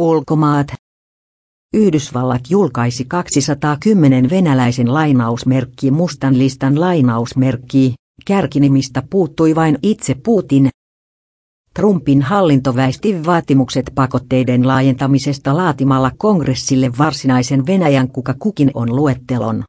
Ulkomaat. Yhdysvallat julkaisi 210 venäläisen lainausmerkki mustan listan lainausmerkki, kärkinimistä puuttui vain itse Putin. Trumpin hallinto väisti vaatimukset pakotteiden laajentamisesta laatimalla kongressille varsinaisen Venäjän kuka kukin on luettelon.